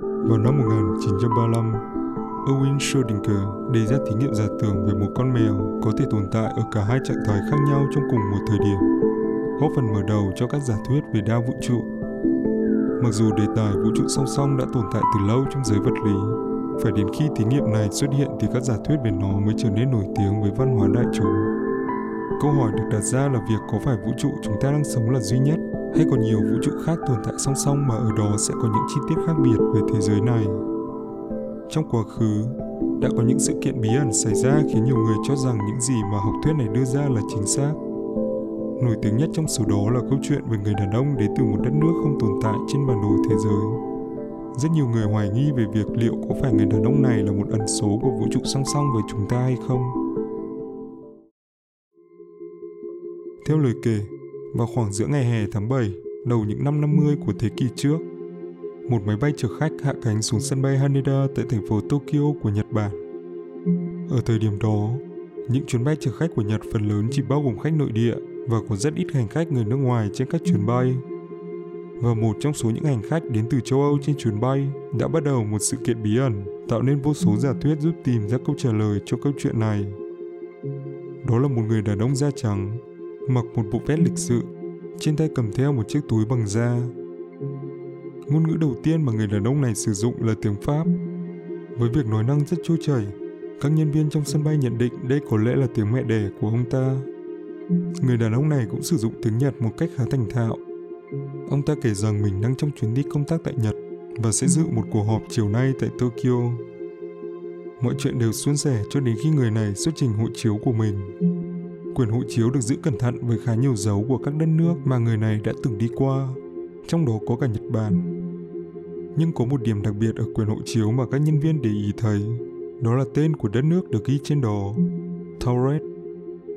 Vào năm 1935, Erwin Schrödinger đề ra thí nghiệm giả tưởng về một con mèo có thể tồn tại ở cả hai trạng thái khác nhau trong cùng một thời điểm, góp phần mở đầu cho các giả thuyết về đa vũ trụ. Mặc dù đề tài vũ trụ song song đã tồn tại từ lâu trong giới vật lý, phải đến khi thí nghiệm này xuất hiện thì các giả thuyết về nó mới trở nên nổi tiếng với văn hóa đại chúng. Câu hỏi được đặt ra là việc có phải vũ trụ chúng ta đang sống là duy nhất hay còn nhiều vũ trụ khác tồn tại song song mà ở đó sẽ có những chi tiết khác biệt về thế giới này. Trong quá khứ, đã có những sự kiện bí ẩn xảy ra khiến nhiều người cho rằng những gì mà học thuyết này đưa ra là chính xác. Nổi tiếng nhất trong số đó là câu chuyện về người đàn ông đến từ một đất nước không tồn tại trên bản đồ thế giới. Rất nhiều người hoài nghi về việc liệu có phải người đàn ông này là một ẩn số của vũ trụ song song với chúng ta hay không. Theo lời kể, vào khoảng giữa ngày hè tháng 7, đầu những năm 50 của thế kỷ trước, một máy bay chở khách hạ cánh xuống sân bay Haneda tại thành phố Tokyo của Nhật Bản. Ở thời điểm đó, những chuyến bay chở khách của Nhật phần lớn chỉ bao gồm khách nội địa và có rất ít hành khách người nước ngoài trên các chuyến bay. Và một trong số những hành khách đến từ châu Âu trên chuyến bay đã bắt đầu một sự kiện bí ẩn, tạo nên vô số giả thuyết giúp tìm ra câu trả lời cho câu chuyện này. Đó là một người đàn ông da trắng, mặc một bộ vest lịch sự, trên tay cầm theo một chiếc túi bằng da Ngôn ngữ đầu tiên mà người đàn ông này sử dụng là tiếng Pháp. Với việc nói năng rất trôi chảy, các nhân viên trong sân bay nhận định đây có lẽ là tiếng mẹ đẻ của ông ta. Người đàn ông này cũng sử dụng tiếng Nhật một cách khá thành thạo. Ông ta kể rằng mình đang trong chuyến đi công tác tại Nhật và sẽ dự một cuộc họp chiều nay tại Tokyo. Mọi chuyện đều suôn sẻ cho đến khi người này xuất trình hộ chiếu của mình. Quyền hộ chiếu được giữ cẩn thận với khá nhiều dấu của các đất nước mà người này đã từng đi qua, trong đó có cả Nhật Bản. Nhưng có một điểm đặc biệt ở quyền hộ chiếu mà các nhân viên để ý thấy, đó là tên của đất nước được ghi trên đó, Tauret,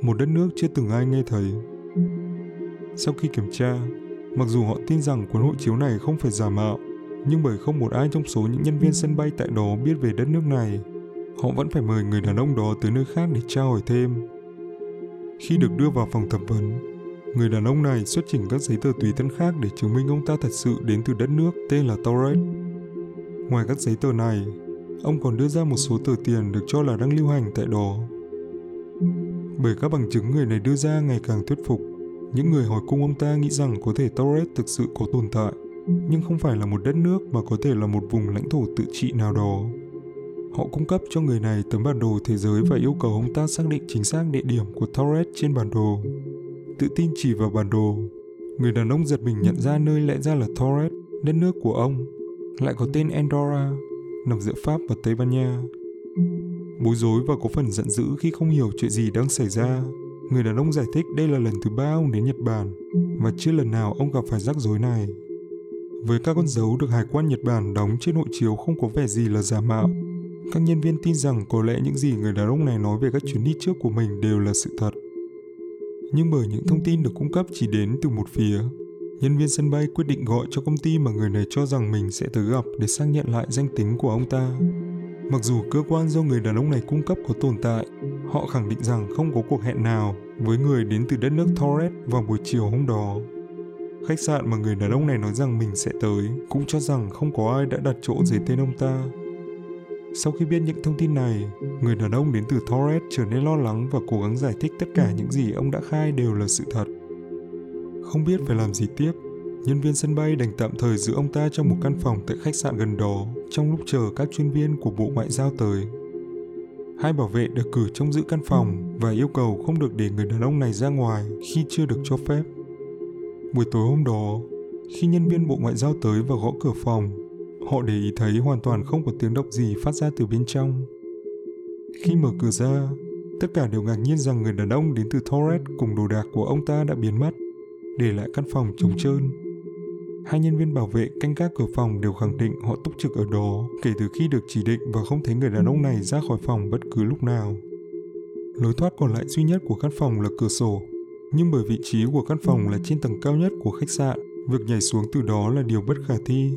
một đất nước chưa từng ai nghe thấy. Sau khi kiểm tra, mặc dù họ tin rằng cuốn hộ chiếu này không phải giả mạo, nhưng bởi không một ai trong số những nhân viên sân bay tại đó biết về đất nước này, họ vẫn phải mời người đàn ông đó tới nơi khác để trao hỏi thêm. Khi được đưa vào phòng thẩm vấn, Người đàn ông này xuất trình các giấy tờ tùy thân khác để chứng minh ông ta thật sự đến từ đất nước tên là Torres. Ngoài các giấy tờ này, ông còn đưa ra một số tờ tiền được cho là đang lưu hành tại đó. Bởi các bằng chứng người này đưa ra ngày càng thuyết phục, những người hỏi cung ông ta nghĩ rằng có thể Torres thực sự có tồn tại, nhưng không phải là một đất nước mà có thể là một vùng lãnh thổ tự trị nào đó. Họ cung cấp cho người này tấm bản đồ thế giới và yêu cầu ông ta xác định chính xác địa điểm của Torres trên bản đồ tự tin chỉ vào bản đồ. Người đàn ông giật mình nhận ra nơi lẽ ra là Torres, đất nước của ông, lại có tên Andorra, nằm giữa Pháp và Tây Ban Nha. Bối rối và có phần giận dữ khi không hiểu chuyện gì đang xảy ra. Người đàn ông giải thích đây là lần thứ ba ông đến Nhật Bản và chưa lần nào ông gặp phải rắc rối này. Với các con dấu được Hải quan Nhật Bản đóng trên hộ chiếu không có vẻ gì là giả mạo. Các nhân viên tin rằng có lẽ những gì người đàn ông này nói về các chuyến đi trước của mình đều là sự thật nhưng bởi những thông tin được cung cấp chỉ đến từ một phía. Nhân viên sân bay quyết định gọi cho công ty mà người này cho rằng mình sẽ tới gặp để xác nhận lại danh tính của ông ta. Mặc dù cơ quan do người đàn ông này cung cấp có tồn tại, họ khẳng định rằng không có cuộc hẹn nào với người đến từ đất nước Torres vào buổi chiều hôm đó. Khách sạn mà người đàn ông này nói rằng mình sẽ tới cũng cho rằng không có ai đã đặt chỗ dưới tên ông ta sau khi biết những thông tin này, người đàn ông đến từ Torres trở nên lo lắng và cố gắng giải thích tất cả những gì ông đã khai đều là sự thật. Không biết phải làm gì tiếp, nhân viên sân bay đành tạm thời giữ ông ta trong một căn phòng tại khách sạn gần đó trong lúc chờ các chuyên viên của Bộ Ngoại giao tới. Hai bảo vệ được cử trong giữ căn phòng và yêu cầu không được để người đàn ông này ra ngoài khi chưa được cho phép. Buổi tối hôm đó, khi nhân viên Bộ Ngoại giao tới và gõ cửa phòng, Họ để ý thấy hoàn toàn không có tiếng động gì phát ra từ bên trong. Khi mở cửa ra, tất cả đều ngạc nhiên rằng người đàn ông đến từ Torres cùng đồ đạc của ông ta đã biến mất, để lại căn phòng trống trơn. Hai nhân viên bảo vệ canh gác cửa phòng đều khẳng định họ túc trực ở đó kể từ khi được chỉ định và không thấy người đàn ông này ra khỏi phòng bất cứ lúc nào. Lối thoát còn lại duy nhất của căn phòng là cửa sổ, nhưng bởi vị trí của căn phòng là trên tầng cao nhất của khách sạn, việc nhảy xuống từ đó là điều bất khả thi.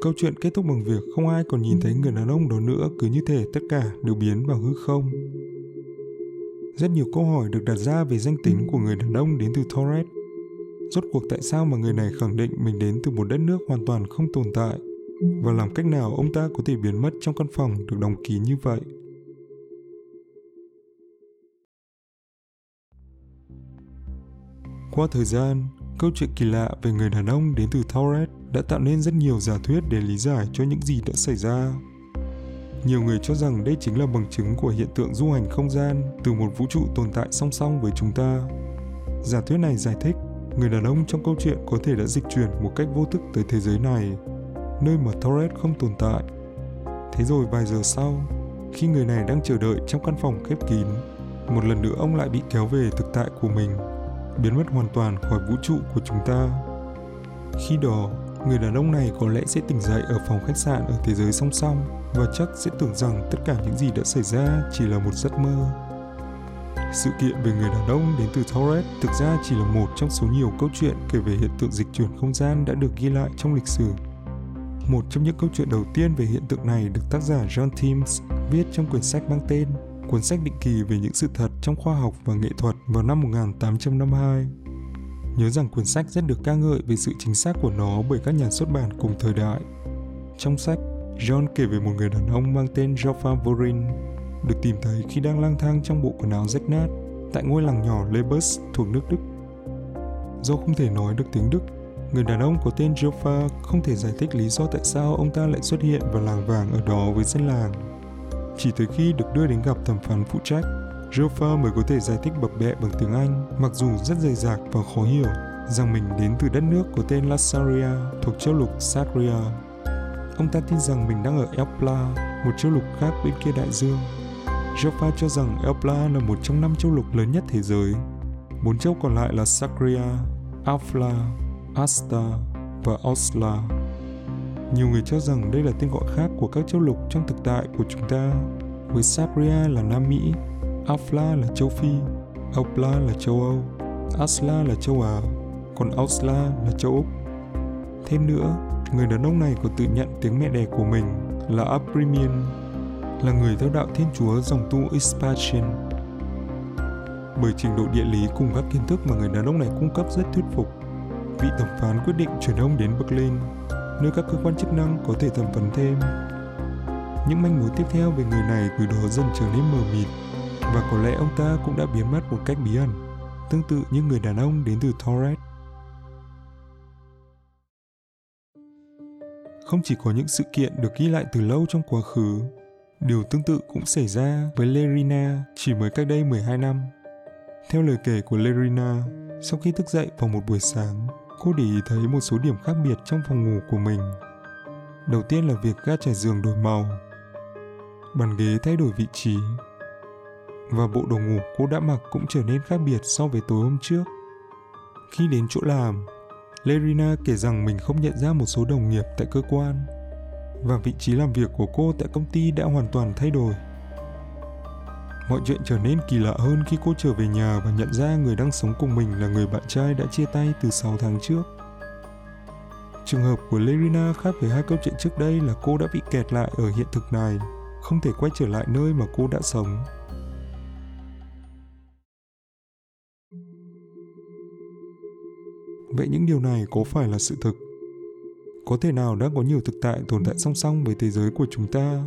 Câu chuyện kết thúc bằng việc không ai còn nhìn thấy người đàn ông đó nữa cứ như thể tất cả đều biến vào hư không. Rất nhiều câu hỏi được đặt ra về danh tính của người đàn ông đến từ Torres. Rốt cuộc tại sao mà người này khẳng định mình đến từ một đất nước hoàn toàn không tồn tại và làm cách nào ông ta có thể biến mất trong căn phòng được đóng kín như vậy. Qua thời gian, câu chuyện kỳ lạ về người đàn ông đến từ Torres đã tạo nên rất nhiều giả thuyết để lý giải cho những gì đã xảy ra. Nhiều người cho rằng đây chính là bằng chứng của hiện tượng du hành không gian từ một vũ trụ tồn tại song song với chúng ta. Giả thuyết này giải thích người đàn ông trong câu chuyện có thể đã dịch chuyển một cách vô thức tới thế giới này, nơi mà Torres không tồn tại. Thế rồi vài giờ sau, khi người này đang chờ đợi trong căn phòng khép kín, một lần nữa ông lại bị kéo về thực tại của mình, biến mất hoàn toàn khỏi vũ trụ của chúng ta. Khi đó, người đàn ông này có lẽ sẽ tỉnh dậy ở phòng khách sạn ở thế giới song song và chắc sẽ tưởng rằng tất cả những gì đã xảy ra chỉ là một giấc mơ. Sự kiện về người đàn ông đến từ Torres thực ra chỉ là một trong số nhiều câu chuyện kể về hiện tượng dịch chuyển không gian đã được ghi lại trong lịch sử. Một trong những câu chuyện đầu tiên về hiện tượng này được tác giả John Thames viết trong quyển sách mang tên Cuốn sách định kỳ về những sự thật trong khoa học và nghệ thuật vào năm 1852. Nhớ rằng cuốn sách rất được ca ngợi về sự chính xác của nó bởi các nhà xuất bản cùng thời đại. Trong sách, John kể về một người đàn ông mang tên Joffa Vorin, được tìm thấy khi đang lang thang trong bộ quần áo rách nát tại ngôi làng nhỏ Lebus thuộc nước Đức. Do không thể nói được tiếng Đức, người đàn ông có tên Joffa không thể giải thích lý do tại sao ông ta lại xuất hiện vào làng vàng ở đó với dân làng. Chỉ tới khi được đưa đến gặp thẩm phán phụ trách, Jofa mới có thể giải thích bập bẹ bằng tiếng Anh, mặc dù rất dày dạc và khó hiểu, rằng mình đến từ đất nước có tên Lassaria thuộc châu lục Sagria Ông ta tin rằng mình đang ở Elpla, một châu lục khác bên kia đại dương. Jofa cho rằng Elpla là một trong năm châu lục lớn nhất thế giới. Bốn châu còn lại là Sakria, Afla, Asta và Osla. Nhiều người cho rằng đây là tên gọi khác của các châu lục trong thực tại của chúng ta. Với Sakria là Nam Mỹ, Afla là châu Phi, Elpla là châu Âu, Asla là châu Á, còn Ausla là châu Úc. Thêm nữa, người đàn ông này còn tự nhận tiếng mẹ đẻ của mình là Abrimian, là người theo đạo Thiên Chúa dòng tu Ispatian. Bởi trình độ địa lý cùng các kiến thức mà người đàn ông này cung cấp rất thuyết phục, vị thẩm phán quyết định chuyển ông đến Berlin, nơi các cơ quan chức năng có thể thẩm vấn thêm. Những manh mối tiếp theo về người này từ đó dần trở nên mờ mịt, và có lẽ ông ta cũng đã biến mất một cách bí ẩn, tương tự như người đàn ông đến từ Torres. Không chỉ có những sự kiện được ghi lại từ lâu trong quá khứ, điều tương tự cũng xảy ra với Lerina chỉ mới cách đây 12 năm. Theo lời kể của Lerina, sau khi thức dậy vào một buổi sáng, cô để ý thấy một số điểm khác biệt trong phòng ngủ của mình. Đầu tiên là việc ga trải giường đổi màu, bàn ghế thay đổi vị trí, và bộ đồ ngủ cô đã mặc cũng trở nên khác biệt so với tối hôm trước. Khi đến chỗ làm, Lerina kể rằng mình không nhận ra một số đồng nghiệp tại cơ quan và vị trí làm việc của cô tại công ty đã hoàn toàn thay đổi. Mọi chuyện trở nên kỳ lạ hơn khi cô trở về nhà và nhận ra người đang sống cùng mình là người bạn trai đã chia tay từ 6 tháng trước. Trường hợp của Lerina khác với hai câu chuyện trước đây là cô đã bị kẹt lại ở hiện thực này, không thể quay trở lại nơi mà cô đã sống. Vậy những điều này có phải là sự thực? Có thể nào đang có nhiều thực tại tồn tại song song với thế giới của chúng ta?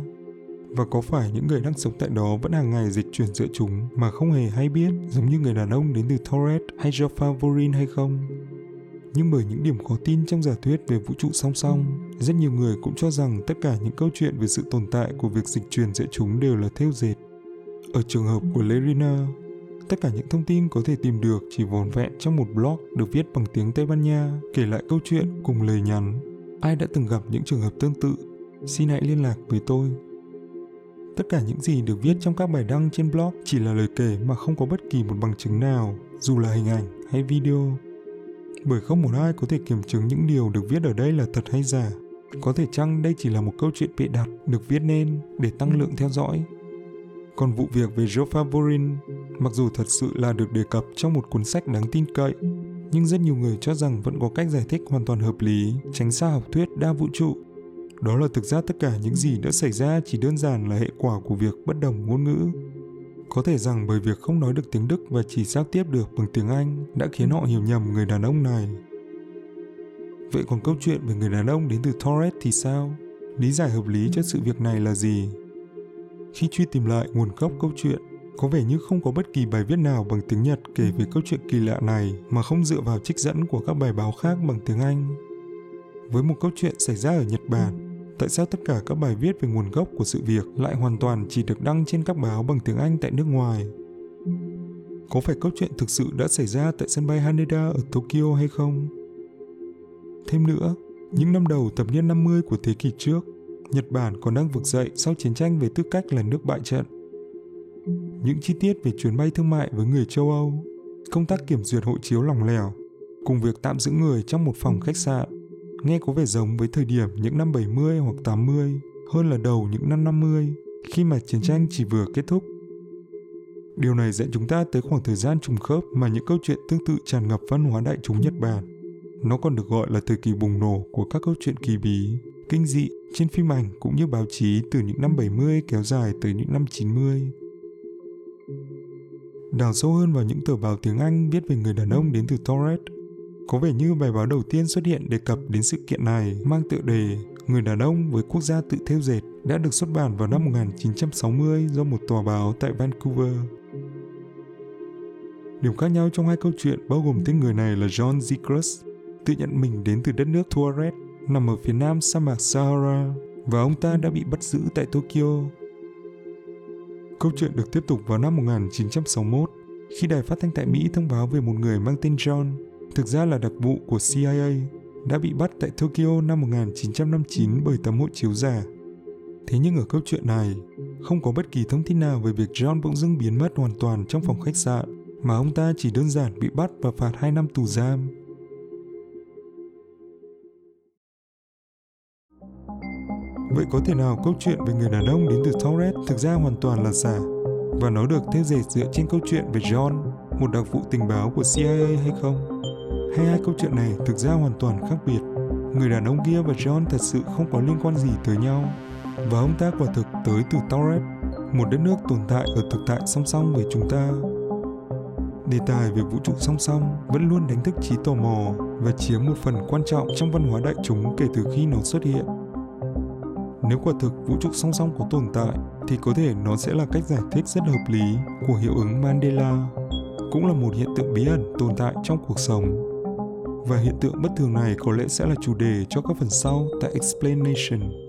Và có phải những người đang sống tại đó vẫn hàng ngày dịch chuyển giữa chúng mà không hề hay biết giống như người đàn ông đến từ Torres hay Jaffa Vorin hay không? Nhưng bởi những điểm khó tin trong giả thuyết về vũ trụ song song, rất nhiều người cũng cho rằng tất cả những câu chuyện về sự tồn tại của việc dịch chuyển giữa chúng đều là theo dệt. Ở trường hợp của Lerina, Tất cả những thông tin có thể tìm được chỉ vòn vẹn trong một blog được viết bằng tiếng Tây Ban Nha, kể lại câu chuyện cùng lời nhắn. Ai đã từng gặp những trường hợp tương tự, xin hãy liên lạc với tôi. Tất cả những gì được viết trong các bài đăng trên blog chỉ là lời kể mà không có bất kỳ một bằng chứng nào, dù là hình ảnh hay video. Bởi không một ai có thể kiểm chứng những điều được viết ở đây là thật hay giả. Có thể chăng đây chỉ là một câu chuyện bịa đặt được viết nên để tăng lượng theo dõi còn vụ việc về Joe Vorin, mặc dù thật sự là được đề cập trong một cuốn sách đáng tin cậy, nhưng rất nhiều người cho rằng vẫn có cách giải thích hoàn toàn hợp lý, tránh xa học thuyết đa vũ trụ. Đó là thực ra tất cả những gì đã xảy ra chỉ đơn giản là hệ quả của việc bất đồng ngôn ngữ. Có thể rằng bởi việc không nói được tiếng Đức và chỉ giao tiếp được bằng tiếng Anh đã khiến họ hiểu nhầm người đàn ông này. Vậy còn câu chuyện về người đàn ông đến từ Torres thì sao? lý giải hợp lý cho sự việc này là gì? Khi truy tìm lại nguồn gốc câu chuyện, có vẻ như không có bất kỳ bài viết nào bằng tiếng Nhật kể về câu chuyện kỳ lạ này mà không dựa vào trích dẫn của các bài báo khác bằng tiếng Anh. Với một câu chuyện xảy ra ở Nhật Bản, tại sao tất cả các bài viết về nguồn gốc của sự việc lại hoàn toàn chỉ được đăng trên các báo bằng tiếng Anh tại nước ngoài? Có phải câu chuyện thực sự đã xảy ra tại sân bay Haneda ở Tokyo hay không? Thêm nữa, những năm đầu thập niên 50 của thế kỷ trước, Nhật Bản còn đang vực dậy sau chiến tranh về tư cách là nước bại trận. Những chi tiết về chuyến bay thương mại với người châu Âu, công tác kiểm duyệt hộ chiếu lỏng lẻo, cùng việc tạm giữ người trong một phòng khách sạn, nghe có vẻ giống với thời điểm những năm 70 hoặc 80 hơn là đầu những năm 50 khi mà chiến tranh chỉ vừa kết thúc. Điều này dẫn chúng ta tới khoảng thời gian trùng khớp mà những câu chuyện tương tự tràn ngập văn hóa đại chúng Nhật Bản. Nó còn được gọi là thời kỳ bùng nổ của các câu chuyện kỳ bí, kinh dị trên phim ảnh cũng như báo chí từ những năm 70 kéo dài tới những năm 90. Đào sâu hơn vào những tờ báo tiếng Anh viết về người đàn ông đến từ Torres, có vẻ như bài báo đầu tiên xuất hiện đề cập đến sự kiện này mang tựa đề Người đàn ông với quốc gia tự theo dệt đã được xuất bản vào năm 1960 do một tòa báo tại Vancouver. Điểm khác nhau trong hai câu chuyện bao gồm tên người này là John Zegers, tự nhận mình đến từ đất nước Tuareg, nằm ở phía nam sa mạc Sahara, và ông ta đã bị bắt giữ tại Tokyo. Câu chuyện được tiếp tục vào năm 1961, khi đài phát thanh tại Mỹ thông báo về một người mang tên John, thực ra là đặc vụ của CIA, đã bị bắt tại Tokyo năm 1959 bởi tấm hộ chiếu giả. Thế nhưng ở câu chuyện này, không có bất kỳ thông tin nào về việc John bỗng dưng biến mất hoàn toàn trong phòng khách sạn mà ông ta chỉ đơn giản bị bắt và phạt 2 năm tù giam. Vậy có thể nào câu chuyện về người đàn ông đến từ Torres thực ra hoàn toàn là giả và nó được theo dệt dựa trên câu chuyện về John, một đặc vụ tình báo của CIA hay không? Hay hai câu chuyện này thực ra hoàn toàn khác biệt? Người đàn ông kia và John thật sự không có liên quan gì tới nhau và ông ta quả thực tới từ Torres, một đất nước tồn tại ở thực tại song song với chúng ta đề tài về vũ trụ song song vẫn luôn đánh thức trí tò mò và chiếm một phần quan trọng trong văn hóa đại chúng kể từ khi nó xuất hiện. Nếu quả thực vũ trụ song song có tồn tại, thì có thể nó sẽ là cách giải thích rất hợp lý của hiệu ứng Mandela, cũng là một hiện tượng bí ẩn tồn tại trong cuộc sống. Và hiện tượng bất thường này có lẽ sẽ là chủ đề cho các phần sau tại Explanation.